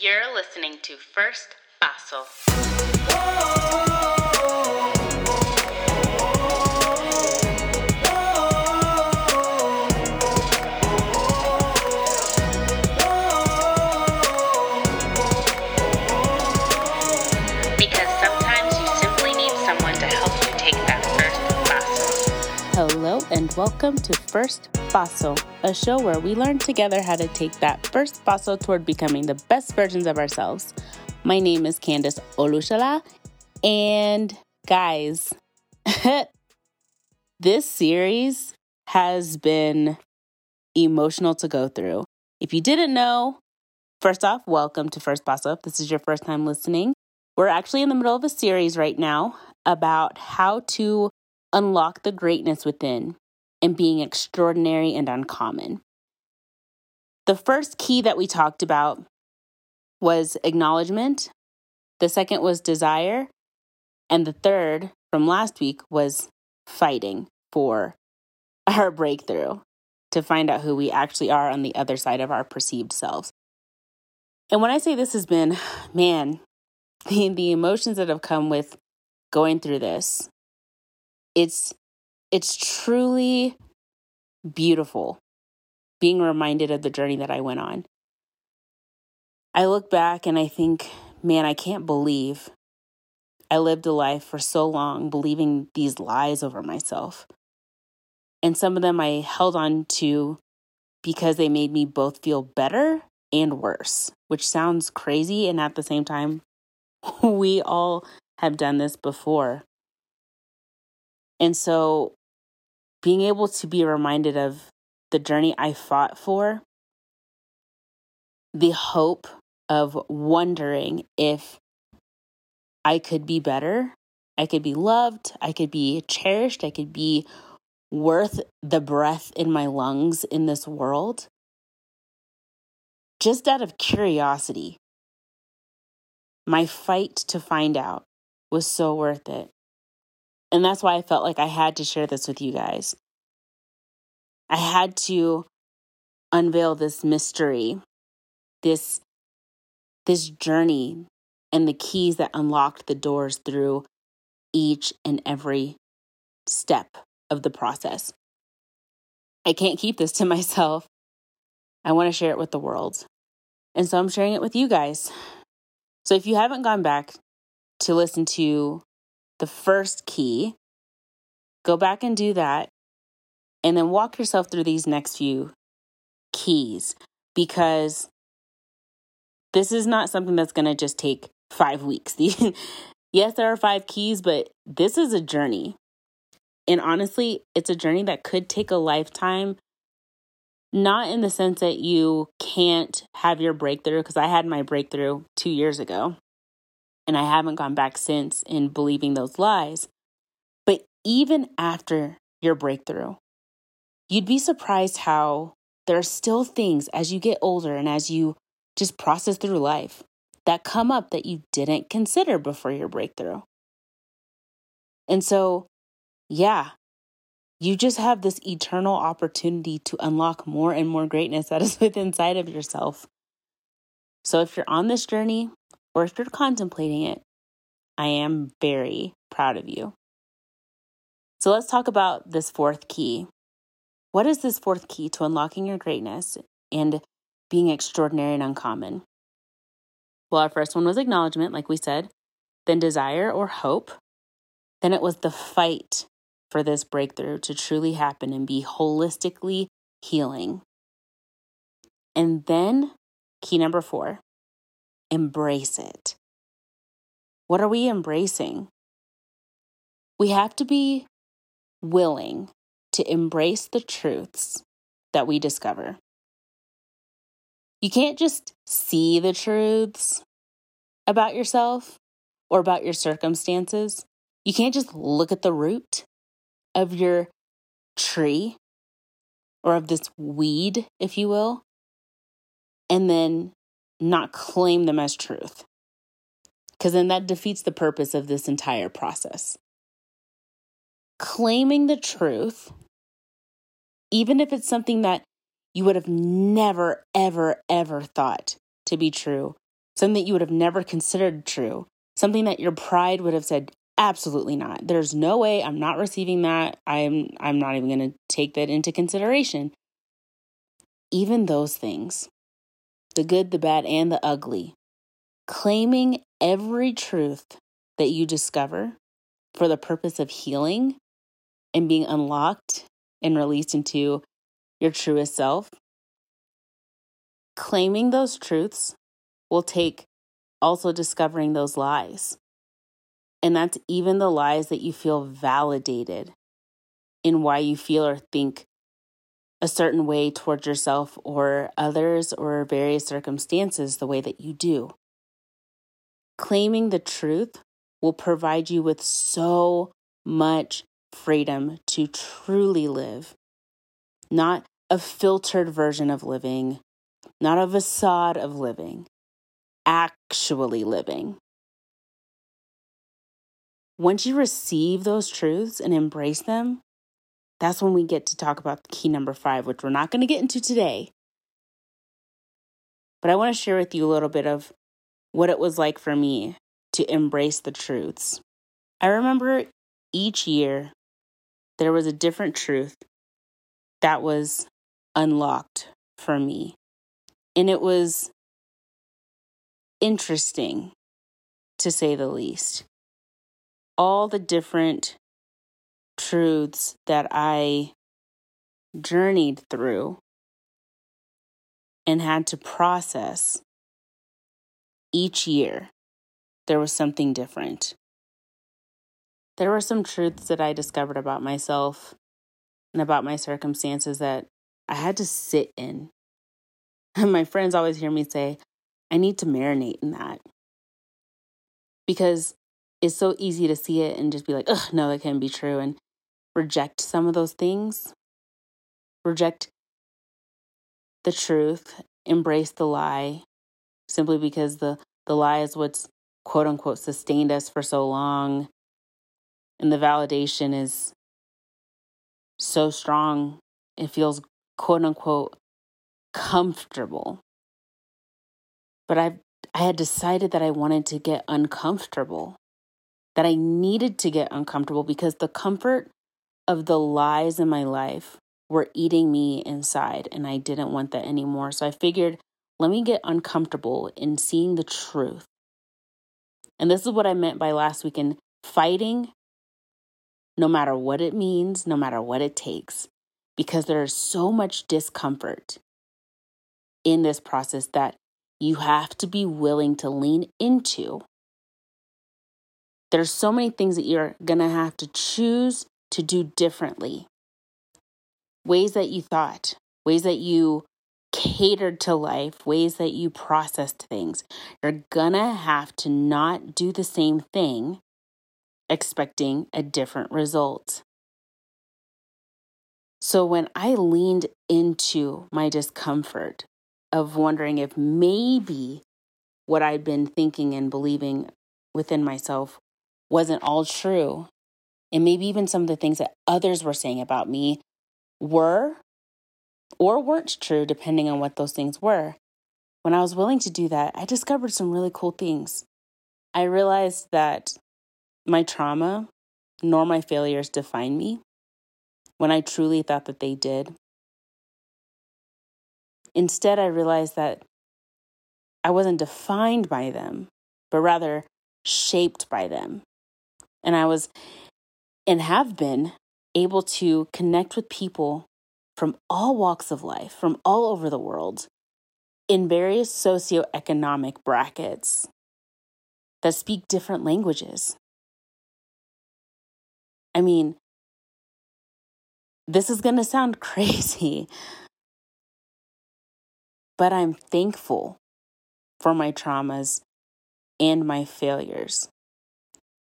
You're listening to First Fossil. Because sometimes you simply need someone to help you take that first fossil. Hello, and welcome to First Fossil, a show where we learn together how to take that first fossil toward becoming the best versions of ourselves. My name is Candace Olushala, and guys, this series has been emotional to go through. If you didn't know, first off, welcome to First Fossil. If this is your first time listening, we're actually in the middle of a series right now about how to unlock the greatness within and being extraordinary and uncommon. The first key that we talked about was acknowledgement, the second was desire, and the third from last week was fighting for our breakthrough to find out who we actually are on the other side of our perceived selves. And when I say this has been, man, the, the emotions that have come with going through this, it's it's truly beautiful being reminded of the journey that I went on. I look back and I think, man, I can't believe I lived a life for so long believing these lies over myself. And some of them I held on to because they made me both feel better and worse, which sounds crazy. And at the same time, we all have done this before. And so being able to be reminded of the journey I fought for, the hope of wondering if I could be better, I could be loved, I could be cherished, I could be worth the breath in my lungs in this world. Just out of curiosity, my fight to find out was so worth it. And that's why I felt like I had to share this with you guys. I had to unveil this mystery, this this journey and the keys that unlocked the doors through each and every step of the process. I can't keep this to myself. I want to share it with the world. And so I'm sharing it with you guys. So if you haven't gone back to listen to the first key, go back and do that. And then walk yourself through these next few keys because this is not something that's going to just take five weeks. yes, there are five keys, but this is a journey. And honestly, it's a journey that could take a lifetime. Not in the sense that you can't have your breakthrough, because I had my breakthrough two years ago and I haven't gone back since in believing those lies. But even after your breakthrough, you'd be surprised how there are still things as you get older and as you just process through life that come up that you didn't consider before your breakthrough. And so, yeah, you just have this eternal opportunity to unlock more and more greatness that is within inside of yourself. So if you're on this journey, or if you're contemplating it, I am very proud of you. So let's talk about this fourth key. What is this fourth key to unlocking your greatness and being extraordinary and uncommon? Well, our first one was acknowledgement, like we said, then desire or hope. Then it was the fight for this breakthrough to truly happen and be holistically healing. And then key number four embrace it. What are we embracing? We have to be willing to embrace the truths that we discover. You can't just see the truths about yourself or about your circumstances. You can't just look at the root of your tree or of this weed, if you will, and then not claim them as truth. Because then that defeats the purpose of this entire process. Claiming the truth, even if it's something that you would have never, ever, ever thought to be true, something that you would have never considered true, something that your pride would have said, absolutely not. There's no way I'm not receiving that. I'm I'm not even going to take that into consideration. Even those things, the good, the bad, and the ugly, claiming every truth that you discover for the purpose of healing and being unlocked and released into your truest self. Claiming those truths will take also discovering those lies. And that's even the lies that you feel validated in why you feel or think a certain way towards yourself or others or various circumstances the way that you do. Claiming the truth will provide you with so much freedom to truly live, not a filtered version of living, not a facade of living, actually living. Once you receive those truths and embrace them, that's when we get to talk about key number five, which we're not going to get into today. But I want to share with you a little bit of what it was like for me to embrace the truths. I remember each year there was a different truth that was unlocked for me. And it was interesting, to say the least. All the different truths that I journeyed through and had to process each year, there was something different. There were some truths that I discovered about myself and about my circumstances that I had to sit in. And my friends always hear me say, I need to marinate in that. Because it's so easy to see it and just be like, ugh, no, that can't be true. And reject some of those things, reject the truth, embrace the lie, simply because the, the lie is what's quote unquote sustained us for so long. And the validation is so strong, it feels quote unquote comfortable. But I I had decided that I wanted to get uncomfortable. That I needed to get uncomfortable because the comfort of the lies in my life were eating me inside and I didn't want that anymore. So I figured, let me get uncomfortable in seeing the truth. And this is what I meant by last weekend fighting, no matter what it means, no matter what it takes, because there is so much discomfort in this process that you have to be willing to lean into. There's so many things that you're going to have to choose to do differently. Ways that you thought, ways that you catered to life, ways that you processed things. You're gonna have to not do the same thing expecting a different result. So when I leaned into my discomfort of wondering if maybe what I'd been thinking and believing within myself wasn't all true, and maybe even some of the things that others were saying about me were or weren't true, depending on what those things were. When I was willing to do that, I discovered some really cool things. I realized that my trauma nor my failures define me when I truly thought that they did. Instead, I realized that I wasn't defined by them, but rather shaped by them. And I was and have been able to connect with people from all walks of life, from all over the world, in various socioeconomic brackets that speak different languages. I mean, this is going to sound crazy, but I'm thankful for my traumas and my failures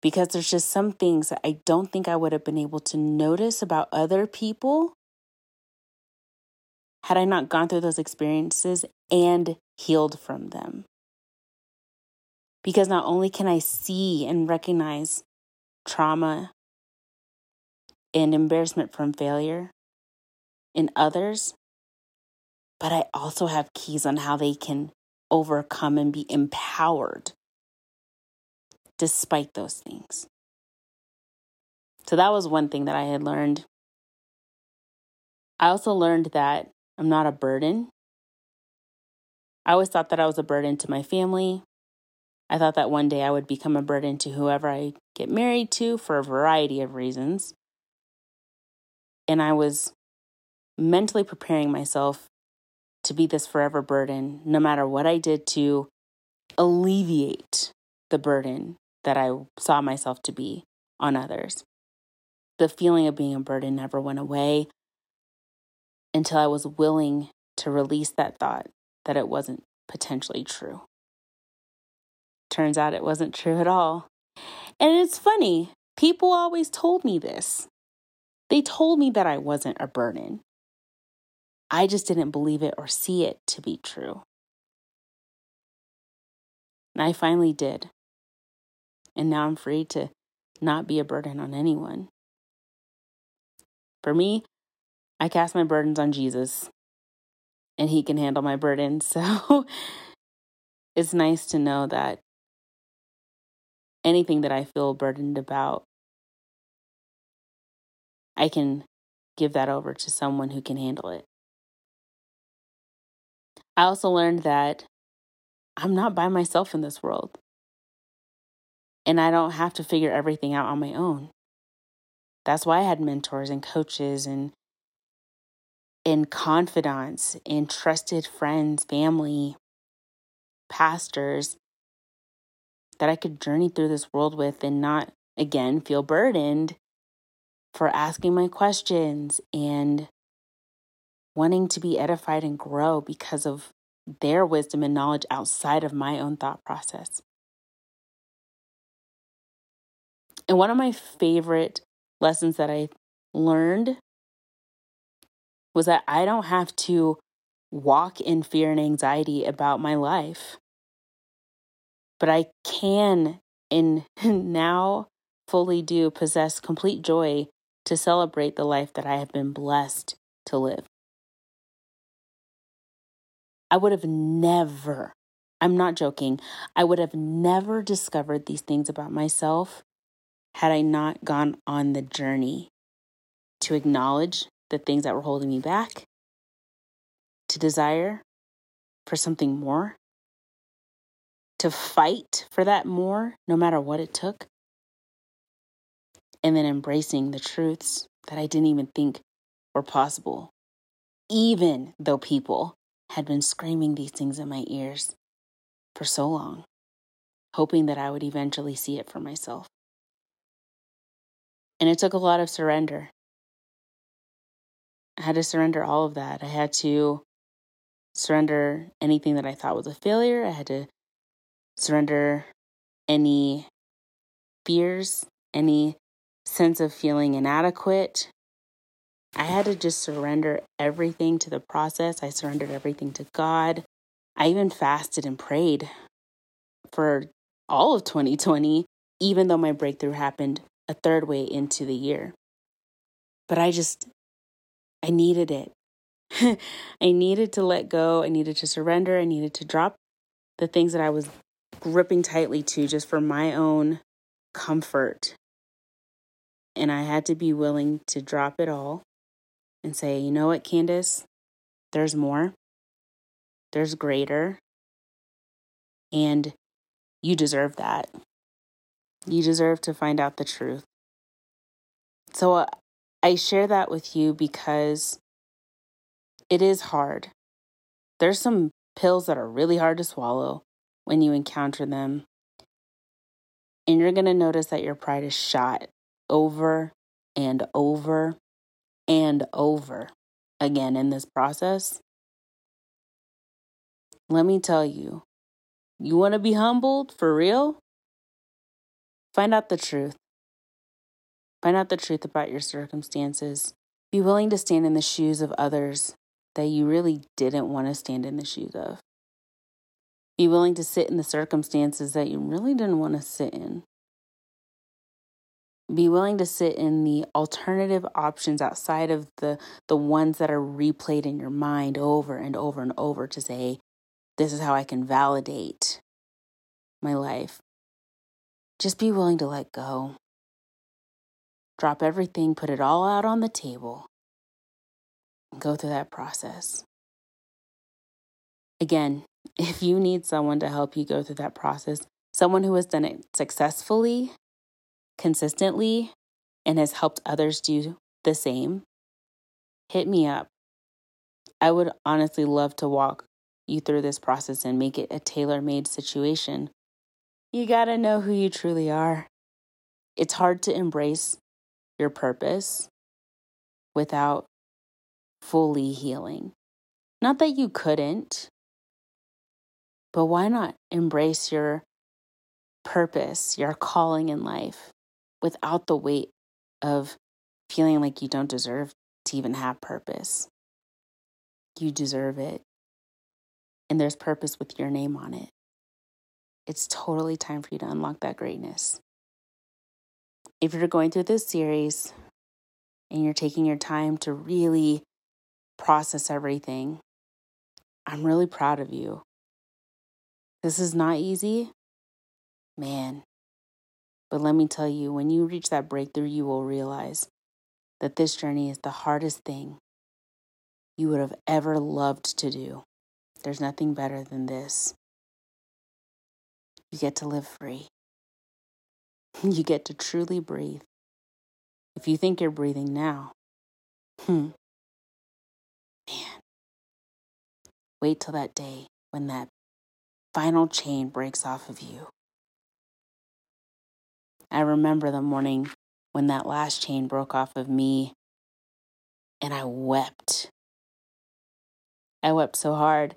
because there's just some things that I don't think I would have been able to notice about other people had I not gone through those experiences and healed from them. Because not only can I see and recognize trauma and embarrassment from failure in others, but I also have keys on how they can overcome and be empowered despite those things. So that was one thing that I had learned. I also learned that I'm not a burden. I always thought that I was a burden to my family. I thought that one day I would become a burden to whoever I get married to for a variety of reasons. And I was mentally preparing myself to be this forever burden, no matter what I did to alleviate the burden that I saw myself to be on others. The feeling of being a burden never went away until I was willing to release that thought that it wasn't potentially true. Turns out it wasn't true at all. And it's funny, people always told me this. They told me that I wasn't a burden. I just didn't believe it or see it to be true. And I finally did. And now I'm free to not be a burden on anyone. For me, I cast my burdens on Jesus, and He can handle my burden. So it's nice to know that anything that I feel burdened about, I can give that over to someone who can handle it. I also learned that I'm not by myself in this world. And I don't have to figure everything out on my own. That's why I had mentors and coaches and and confidants and trusted friends, family, pastors that I could journey through this world with and not again feel burdened for asking my questions and wanting to be edified and grow because of their wisdom and knowledge outside of my own thought process. And one of my favorite lessons that I learned was that I don't have to walk in fear and anxiety about my life. But I can and now fully do possess complete joy to celebrate the life that I have been blessed to live. I would have never, I'm not joking, I would have never discovered these things about myself had I not gone on the journey to acknowledge the things that were holding me back, to desire for something more, to fight for that more, no matter what it took, and then embracing the truths that I didn't even think were possible, even though people had been screaming these things in my ears for so long, hoping that I would eventually see it for myself. And it took a lot of surrender. I had to surrender all of that. I had to surrender anything that I thought was a failure. I had to surrender any fears, any sense of feeling inadequate, I had to just surrender everything to the process. I surrendered everything to God. I even fasted and prayed for all of 2020, even though my breakthrough happened a third way into the year. But I just, I needed it. I needed to let go. I needed to surrender. I needed to drop the things that I was gripping tightly to just for my own comfort. And I had to be willing to drop it all and say, you know what, Candace, there's more, there's greater, and you deserve that. You deserve to find out the truth. So uh, I share that with you because it is hard. There's some pills that are really hard to swallow when you encounter them. And you're going to notice that your pride is shot over and over and over again in this process, let me tell you, you want to be humbled for real? Find out the truth. Find out the truth about your circumstances. Be willing to stand in the shoes of others that you really didn't want to stand in the shoes of. Be willing to sit in the circumstances that you really didn't want to sit in. Be willing to sit in the alternative options outside of the, the ones that are replayed in your mind over and over and over to say, This is how I can validate my life. Just be willing to let go. Drop everything, put it all out on the table, and go through that process. Again, if you need someone to help you go through that process, someone who has done it successfully, consistently, and has helped others do the same, hit me up. I would honestly love to walk you through this process and make it a tailor made situation. You gotta know who you truly are. It's hard to embrace your purpose without fully healing. Not that you couldn't, but why not embrace your purpose, your calling in life without the weight of feeling like you don't deserve to even have purpose. You deserve it. And there's purpose with your name on it. It's totally time for you to unlock that greatness. If you're going through this series and you're taking your time to really process everything, I'm really proud of you. This is not easy. Man, but let me tell you, when you reach that breakthrough, you will realize that this journey is the hardest thing you would have ever loved to do. There's nothing better than this. You get to live free. You get to truly breathe. If you think you're breathing now, hmm, man, wait till that day when that final chain breaks off of you I remember the morning when that last chain broke off of me and I wept. I wept so hard.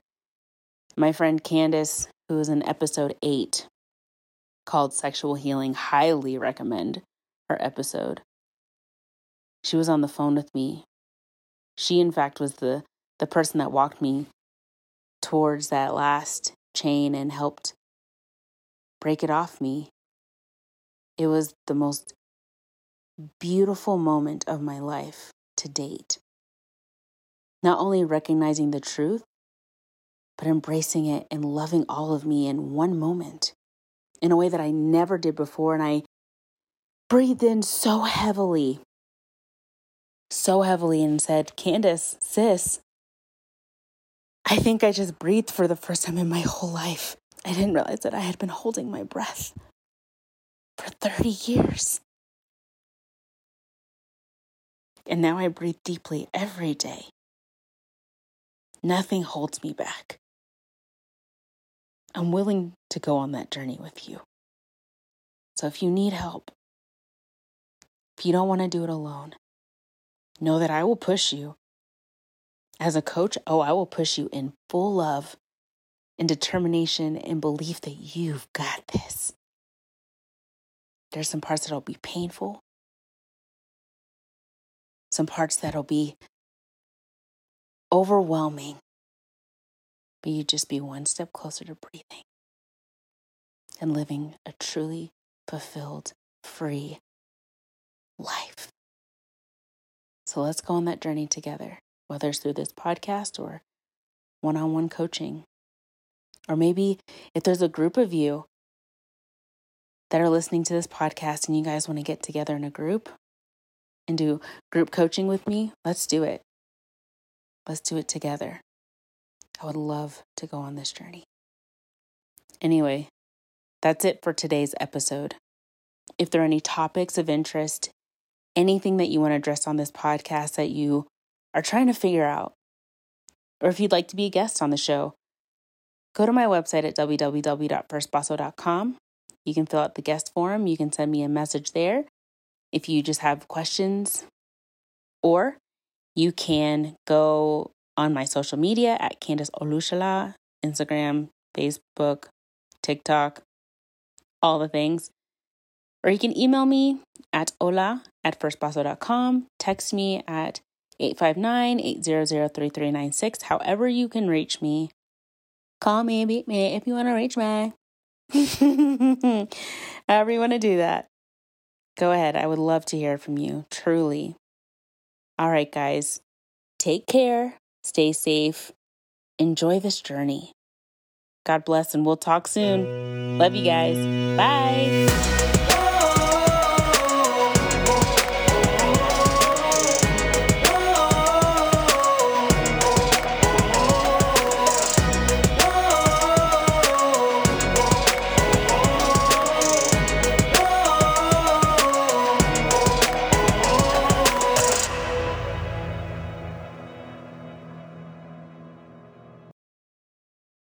My friend Candace, who was in episode eight called Sexual Healing, highly recommend her episode. She was on the phone with me. She, in fact, was the, the person that walked me towards that last chain and helped break it off me. It was the most beautiful moment of my life to date. Not only recognizing the truth, but embracing it and loving all of me in one moment in a way that I never did before. And I breathed in so heavily, so heavily, and said, Candace, sis, I think I just breathed for the first time in my whole life. I didn't realize that I had been holding my breath for 30 years. And now I breathe deeply every day. Nothing holds me back. I'm willing to go on that journey with you. So if you need help, if you don't want to do it alone, know that I will push you. As a coach, oh, I will push you in full love and determination and belief that you've got this. There's some parts that'll be painful, some parts that'll be overwhelming, but you just be one step closer to breathing and living a truly fulfilled, free life. So let's go on that journey together, whether it's through this podcast or one on one coaching. Or maybe if there's a group of you that are listening to this podcast and you guys want to get together in a group and do group coaching with me, let's do it. Let's do it together. I would love to go on this journey. Anyway, that's it for today's episode. If there are any topics of interest, anything that you want to address on this podcast that you are trying to figure out, or if you'd like to be a guest on the show, go to my website at www.firstbasso.com you can fill out the guest form. You can send me a message there if you just have questions. Or you can go on my social media at Candace Olushala, Instagram, Facebook, TikTok, all the things. Or you can email me at ola at firstbasso.com, text me at 859-800-3396, however you can reach me. Call me, beat me if you want to reach me. However, you want to do that, go ahead. I would love to hear from you, truly. All right, guys, take care, stay safe, enjoy this journey. God bless, and we'll talk soon. Love you guys. Bye.